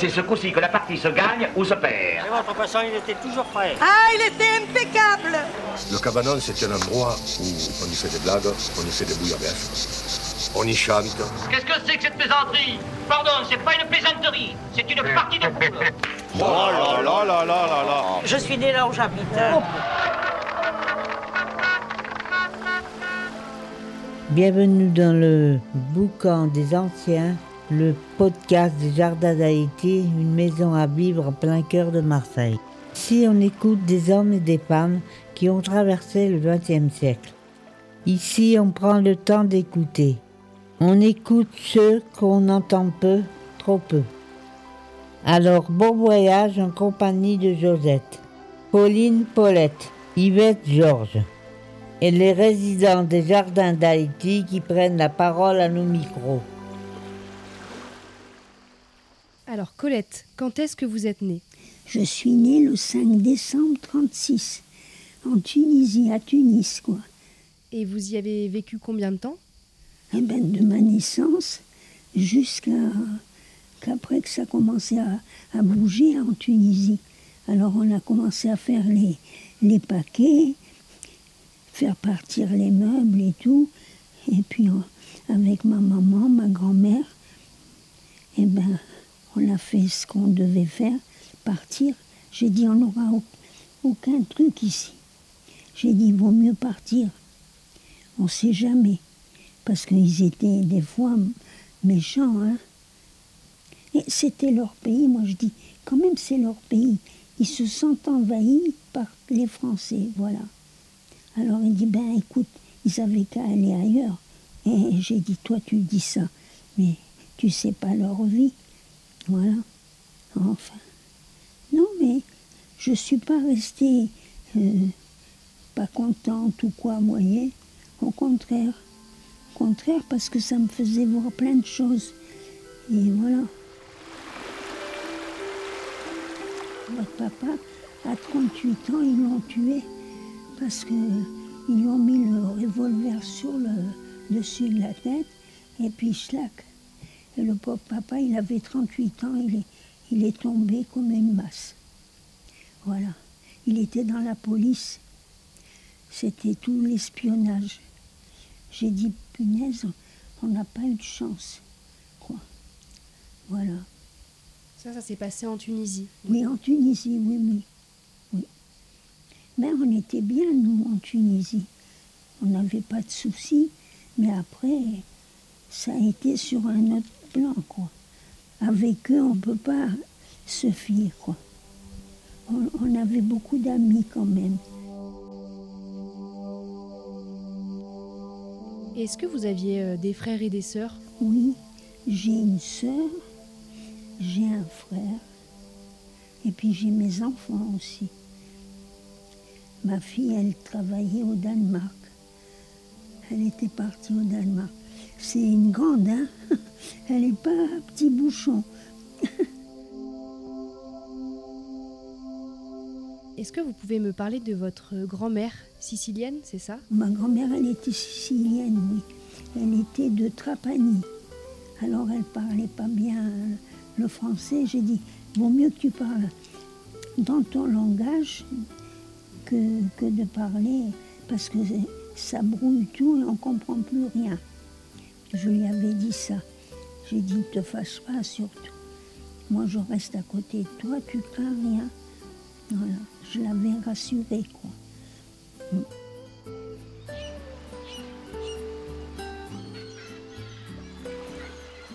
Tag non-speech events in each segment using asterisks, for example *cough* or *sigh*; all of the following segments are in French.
C'est ce coup-ci que la partie se gagne ou se perd. Et votre poisson, il était toujours frais. Ah, il était impeccable Le cabanon, c'est un endroit où on y fait des blagues, on y fait des bouillabaisse, on y chante. Qu'est-ce que c'est que cette plaisanterie? Pardon, c'est pas une plaisanterie, c'est une partie de boule. Oh là là là là là là Je suis né là où j'habite. Bienvenue dans le boucan des anciens, le podcast des Jardins d'Haïti, une maison à vivre en plein cœur de Marseille. Ici, on écoute des hommes et des femmes qui ont traversé le XXe siècle. Ici, on prend le temps d'écouter. On écoute ceux qu'on entend peu, trop peu. Alors, bon voyage en compagnie de Josette, Pauline Paulette, Yvette Georges et les résidents des Jardins d'Haïti qui prennent la parole à nos micros. Alors Colette, quand est-ce que vous êtes née? Je suis née le 5 décembre 36, en Tunisie, à Tunis, quoi. Et vous y avez vécu combien de temps? Eh ben, de ma naissance jusqu'à qu'après que ça commençait à, à bouger en Tunisie. Alors on a commencé à faire les, les paquets, faire partir les meubles et tout. Et puis on- avec ma maman, ma grand-mère, on a fait ce qu'on devait faire, partir. J'ai dit on n'aura au- aucun truc ici. J'ai dit il vaut mieux partir. On ne sait jamais. Parce qu'ils étaient des fois méchants. Hein. Et c'était leur pays. Moi je dis quand même c'est leur pays. Ils se sentent envahis par les Français. Voilà. Alors il dit, ben écoute, ils avaient qu'à aller ailleurs. Et j'ai dit, toi tu dis ça, mais tu sais pas leur vie. Voilà. Enfin. Non, mais je suis pas restée euh, pas contente ou quoi, voyez. Au contraire. Au contraire, parce que ça me faisait voir plein de choses. Et voilà. Votre papa, à 38 ans, ils l'ont tué parce que ils lui ont mis le revolver sur le dessus de la tête et puis schlac. Le pauvre papa, il avait 38 ans, il est, il est tombé comme une masse. Voilà. Il était dans la police. C'était tout l'espionnage. J'ai dit, punaise, on n'a pas eu de chance. Quoi. Voilà. Ça, ça s'est passé en Tunisie. Oui, en Tunisie, oui, oui. oui. Mais on était bien, nous, en Tunisie. On n'avait pas de soucis. Mais après, ça a été sur un autre plan, quoi. Avec eux, on ne peut pas se fier, quoi. On, on avait beaucoup d'amis quand même. Est-ce que vous aviez euh, des frères et des sœurs? Oui, j'ai une sœur, j'ai un frère, et puis j'ai mes enfants aussi. Ma fille, elle travaillait au Danemark. Elle était partie au Danemark. C'est une grande, hein *laughs* Elle n'est pas un petit bouchon. *laughs* Est-ce que vous pouvez me parler de votre grand-mère sicilienne, c'est ça? Ma grand-mère, elle était sicilienne, oui. Elle était de Trapani. Alors elle parlait pas bien le français. J'ai dit, vaut mieux que tu parles dans ton langage que, que de parler, parce que ça brouille tout et on comprend plus rien. Je lui avais dit ça. J'ai dit, ne te fâche pas surtout. Moi, je reste à côté de toi, tu crains rien. Voilà, je l'avais rassurée, quoi.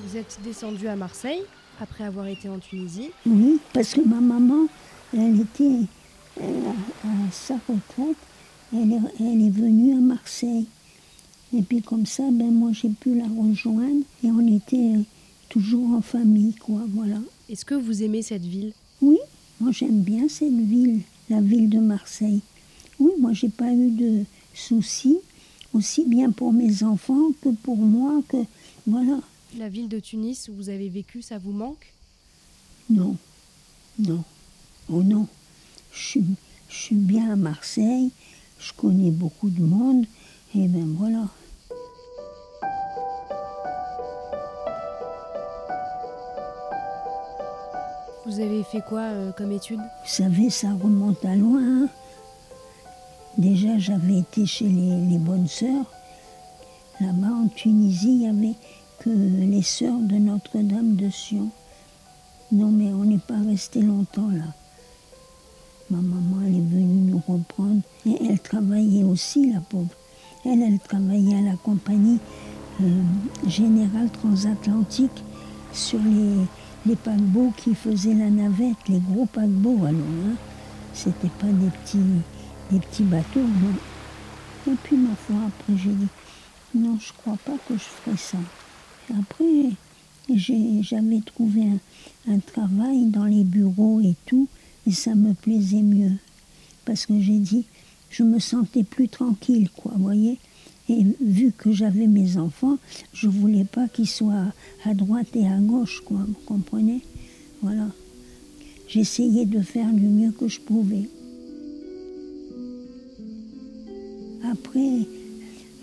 Vous êtes descendu à Marseille après avoir été en Tunisie. Oui, parce que ma maman, elle était euh, à sa retraite, elle est, elle est venue à Marseille. Et puis comme ça, ben moi j'ai pu la rejoindre et on était toujours en famille, quoi, voilà. Est-ce que vous aimez cette ville? Oui, moi j'aime bien cette ville, la ville de Marseille. Oui, moi j'ai pas eu de soucis, aussi bien pour mes enfants que pour moi, que voilà. La ville de Tunis où vous avez vécu, ça vous manque? Non, non, oh non. Je suis, je suis bien à Marseille, je connais beaucoup de monde, et ben voilà. Vous avez fait quoi euh, comme étude Vous savez, ça remonte à loin. hein. Déjà, j'avais été chez les, bonnes sœurs. Là-bas, en Tunisie, il n'y avait que les sœurs de Notre-Dame de Sion. Non, mais on n'est pas resté longtemps là. Ma maman, elle est venue nous reprendre. Et elle travaillait aussi, la pauvre. Elle, elle travaillait à la compagnie euh, générale transatlantique sur les, les paquebots qui faisaient la navette, les gros paquebots alors. Hein. C'était pas des petits, bateaux. Et puis, ma foi, après, j'ai dit, non, je crois pas que je ferai ça. Après, j'avais trouvé un, un travail dans les bureaux et tout, et ça me plaisait mieux. Parce que j'ai dit, je me sentais plus tranquille, quoi, voyez. Et vu que j'avais mes enfants, je voulais pas qu'ils soient à droite et à gauche, quoi, vous comprenez? Voilà. J'essayais de faire du mieux que je pouvais. Après,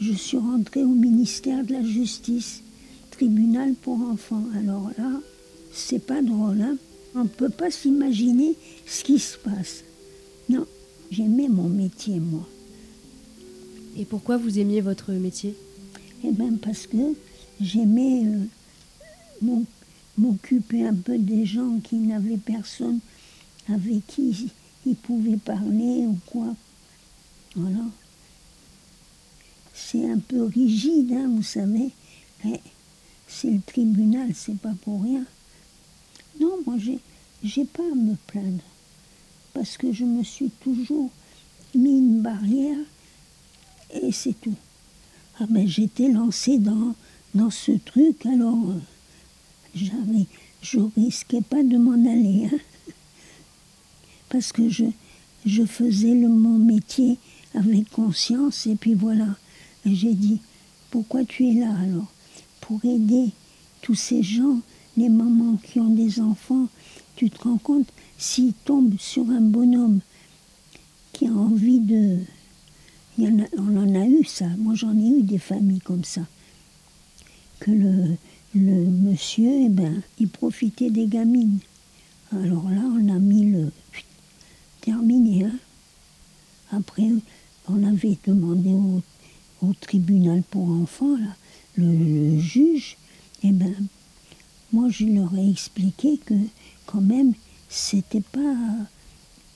je suis rentrée au ministère de la Justice, tribunal pour enfants. Alors là, c'est pas drôle, hein? On ne peut pas s'imaginer ce qui se passe. Non, j'aimais mon métier, moi. Et pourquoi vous aimiez votre métier? Eh bien, parce que j'aimais euh, m'o- m'occuper un peu des gens qui n'avaient personne avec qui ils pouvaient parler ou quoi. Voilà. C'est un peu rigide, hein, vous savez. c'est le tribunal, c'est pas pour rien. Non, moi, j'ai, j'ai pas à me plaindre. Parce que je me suis toujours mis une barrière et c'est tout. Ah ben j'étais lancée dans, dans ce truc, alors euh, j'avais, je risquais pas de m'en aller. hein. Parce que je, je faisais le, mon métier avec conscience et puis voilà. J'ai dit, pourquoi tu es là alors? Pour aider tous ces gens, les mamans qui ont des enfants. Tu te rends compte, s'ils tombent sur un bonhomme qui a envie de, y en a ça. Moi, j'en ai eu des familles comme ça. Que le, monsieur, eh ben, il profitait des gamines. Alors là, on a mis le. Terminé, hein. Après, on avait demandé au, tribunal pour enfants, là, le, le juge, eh ben, moi, je leur ai expliqué que, quand même, c'était pas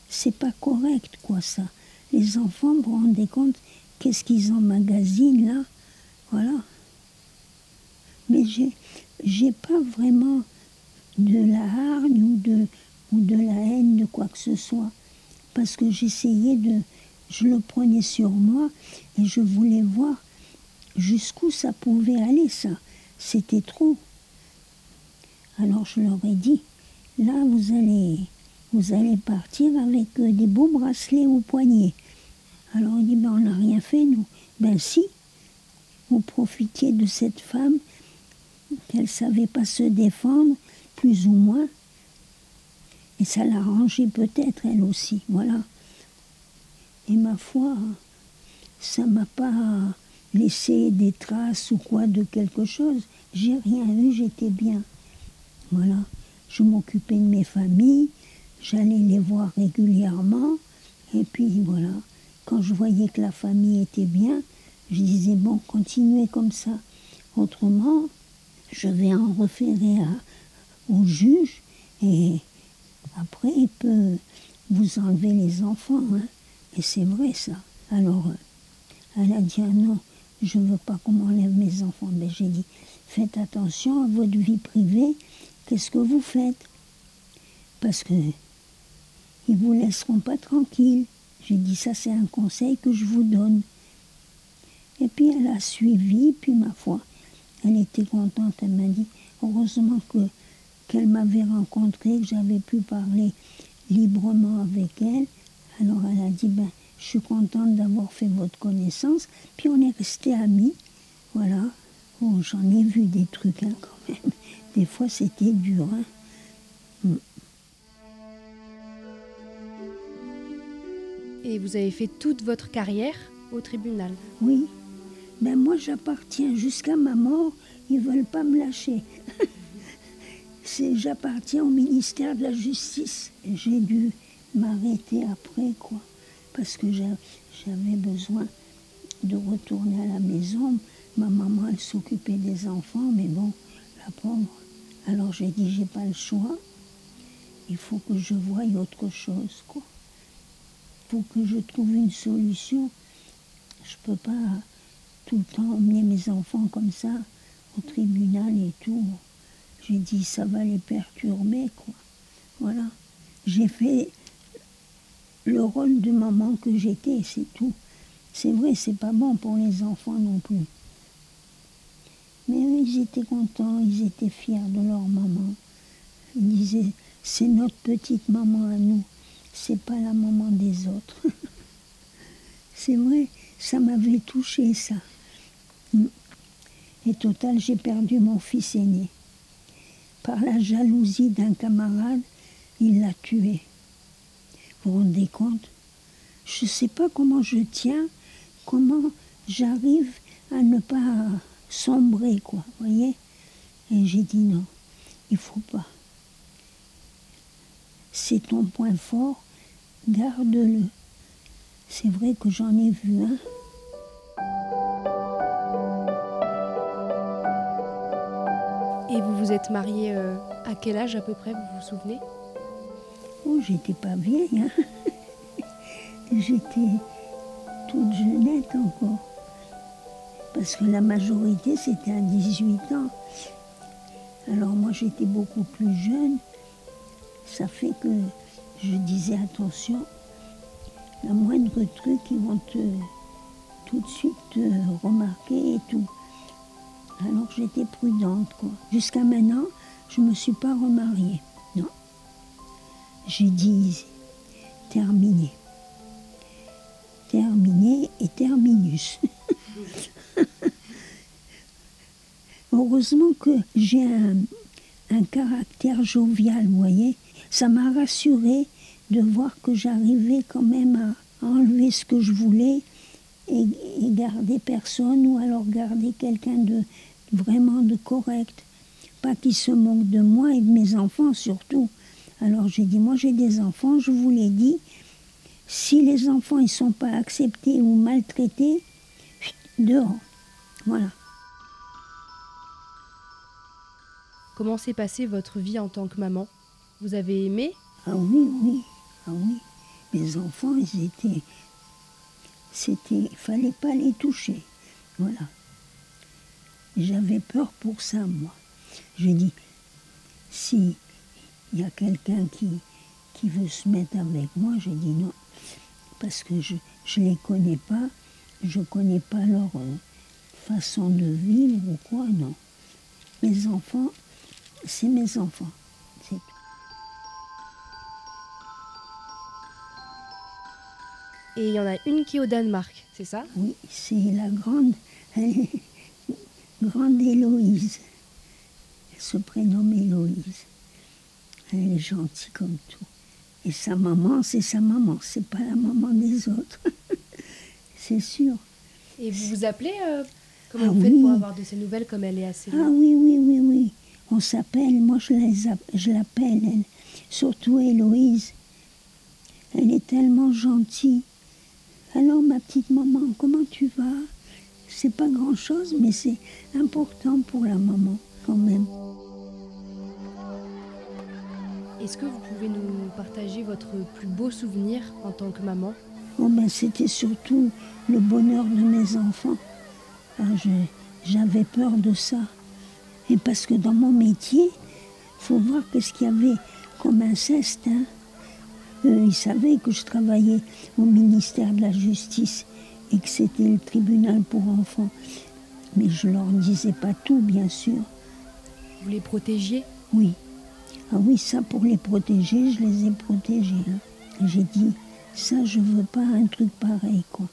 c'est pas correct, quoi, ça. Les enfants, vous vous rendez compte, qu'est-ce qu'ils emmagasinent, là? Voilà. Mais j'ai, j'ai pas vraiment de la hargne ou de, la haine de quoi que ce soit. Parce que j'essayais de... Je le prenais sur moi et je voulais voir jusqu'où ça pouvait aller, ça. C'était trop. Alors je leur ai dit, là vous allez, vous allez partir avec euh, des beaux bracelets au poignet. Alors il dit, ben on n'a rien fait nous. Ben si, vous profitiez de cette femme, qu'elle savait pas se défendre, plus ou moins. Et ça l'arrangeait peut-être elle aussi, voilà. Et ma foi, ça m'a pas laissé des traces ou quoi de quelque chose. J'ai rien eu, j'étais bien. Voilà. Je m'occupais de mes familles, j'allais les voir régulièrement. Et puis voilà, quand je voyais que la famille était bien, je disais, bon, continuez comme ça. Autrement, je vais en référer au juge et après, il peut vous enlever les enfants. hein. Et c'est vrai ça. Alors, euh, elle a dit, ah non, je ne veux pas qu'on m'enlève mes enfants. Mais j'ai dit, faites attention à votre vie privée. Qu'est-ce que vous faites? Parce que ils vous laisseront pas tranquille. J'ai dit, ça c'est un conseil que je vous donne. Et puis elle a suivi, puis ma foi, elle était contente. Elle m'a dit, heureusement que qu'elle m'avait rencontré, que j'avais pu parler librement avec elle. Alors elle a dit, ben, je suis contente d'avoir fait votre connaissance. Puis on est restés amis. Voilà. Oh, J'en ai vu des trucs hein, quand même. Des fois c'était dur. hein. Et vous avez fait toute votre carrière au tribunal. Oui. Ben moi j'appartiens jusqu'à ma mort. Ils veulent pas me lâcher. *laughs* j'appartiens au ministère de la Justice. J'ai dû m'arrêter après, quoi, parce que j'a- j'avais besoin de retourner à la maison. Ma maman, elle s'occupait des enfants, mais bon, la pauvre. Alors j'ai dit, j'ai pas le choix. Il faut que je voie autre chose, quoi. Pour que je trouve une solution. Je peux pas tout le temps emmener mes enfants comme ça au tribunal et tout. J'ai dit, ça va les perturber, quoi. Voilà. J'ai fait le rôle de maman que j'étais, c'est tout. C'est vrai, c'est pas bon pour les enfants non plus. Mais eux, ils étaient contents, ils étaient fiers de leur maman. Ils disaient, c'est notre petite maman à nous, c'est pas la maman des autres. *laughs* c'est vrai, ça m'avait touché ça. Et total, j'ai perdu mon fils aîné. Par la jalousie d'un camarade, il l'a tué. Vous vous rendez compte? Je ne sais pas comment je tiens, comment j'arrive à ne pas sombrer, quoi, vous voyez? Et j'ai dit non, il faut pas. C'est ton point fort, garde-le. C'est vrai que j'en ai vu un. Et vous vous êtes marié euh, à quel âge à peu près, vous vous souvenez? Oh, j'étais pas vieille, hein. *laughs* J'étais toute jeunette encore. Parce que la majorité, c'était à 18 ans. Alors moi, j'étais beaucoup plus jeune. Ça fait que je disais attention, la moindre truc, ils vont te, tout de suite te remarquer et tout. Alors j'étais prudente, quoi. Jusqu'à maintenant, je ne me suis pas remariée. Non. J'ai dit terminé. Terminé et terminus. *laughs* Heureusement que j'ai un, un caractère jovial, vous voyez. Ça m'a rassuré de voir que j'arrivais quand même à enlever ce que je voulais et, garder personne ou alors garder quelqu'un de vraiment de correct. Pas qui se moque de moi et de mes enfants surtout. Alors j'ai dit, moi j'ai des enfants, je vous l'ai dit, si les enfants ne sont pas acceptés ou maltraités, dehors. Voilà. Comment s'est passée votre vie en tant que maman? Vous avez aimé Ah oui, oui, ah oui. Mes enfants, ils étaient. C'était. Fallait pas les toucher. Voilà. J'avais peur pour ça, moi. J'ai dit, si il y a quelqu'un qui, qui veut se mettre avec moi, j'ai dit non. Parce que je ne les connais pas, je ne connais pas leur euh, façon de vivre ou quoi, non. Mes enfants, c'est mes enfants. Et il y en a une qui est au Danemark, c'est ça? Oui, c'est la grande, grande Héloïse. Elle se prénomme Héloïse. Elle est gentille comme tout. Et sa maman, c'est sa maman, c'est pas la maman des autres. *laughs* c'est sûr. Et vous vous appelez euh, Comment Ah vous faites pour avoir de ces nouvelles comme elle est assez Ah oui, oui, oui, oui. On s'appelle, moi je les je l'appelle, elle. Surtout Héloïse. Elle est tellement gentille. Alors ma petite maman, comment tu vas? C'est pas grand-chose, mais c'est important pour la maman quand même. Est-ce que vous pouvez nous partager votre plus beau souvenir en tant que maman? Oh ben, c'était surtout le bonheur de mes enfants. Ah, J'avais peur de ça. Et parce que dans mon métier, faut voir qu'est-ce qu'il y avait comme inceste. Hein. Eux, ils savaient que je travaillais au ministère de la Justice et que c'était le tribunal pour enfants. Mais je leur disais pas tout, bien sûr. Vous les protégiez? Oui. Ah oui, ça pour les protéger, je les ai protégés. hein. J'ai dit, ça je veux pas un truc pareil, quoi.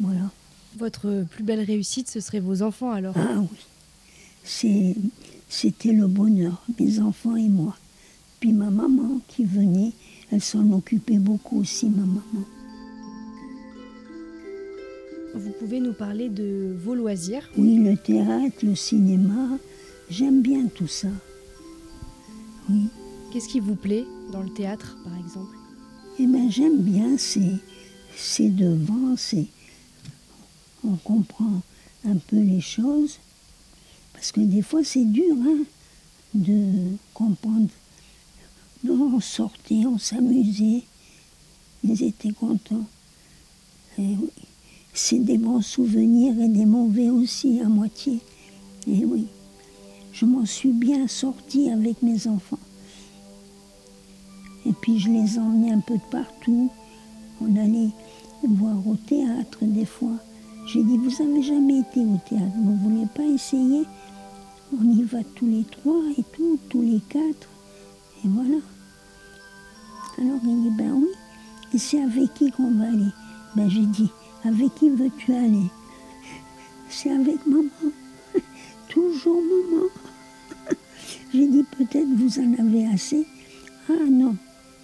Voilà. Votre plus belle réussite, ce serait vos enfants alors Ah oui. C'était le bonheur, mes enfants et moi. Puis ma maman qui venait, elle s'en occupait beaucoup aussi, ma maman. Vous pouvez nous parler de vos loisirs? Oui, le théâtre, le cinéma, j'aime bien tout ça. Oui. Qu'est-ce qui vous plaît dans le théâtre, par exemple? Eh bien, j'aime bien, c'est, c'est devant, c'est, on comprend un peu les choses. Parce que des fois, c'est dur hein, de comprendre. Nous, on sortait, on s'amusait, ils étaient contents. Oui, c'est des bons souvenirs et des mauvais aussi, à moitié. Et oui, je m'en suis bien sortie avec mes enfants. Et puis je les emmenais un peu de partout. On allait voir au théâtre des fois. J'ai dit, vous avez jamais été au théâtre, vous ne voulez pas essayer? On y va tous les trois et tout, tous les quatre. Et voilà. Alors il dit, ben oui. Et c'est avec qui qu'on va aller? Ben j'ai dit, avec qui veux-tu aller? C'est avec maman. *laughs* Toujours maman. *laughs* J'ai dit, peut-être vous en avez assez? Ah non,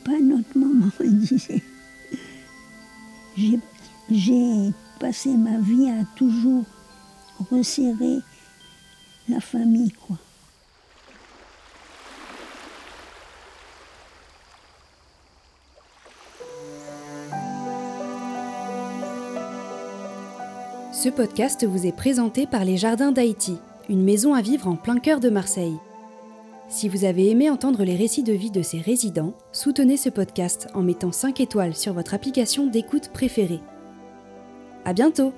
pas notre maman, *laughs* il disait. J'ai, passé ma vie à toujours resserrer la famille, quoi. Ce podcast vous est présenté par les Jardins d'Haïti, une maison à vivre en plein cœur de Marseille. Si vous avez aimé entendre les récits de vie de ses résidents, soutenez ce podcast en mettant 5 étoiles sur votre application d'écoute préférée. À bientôt!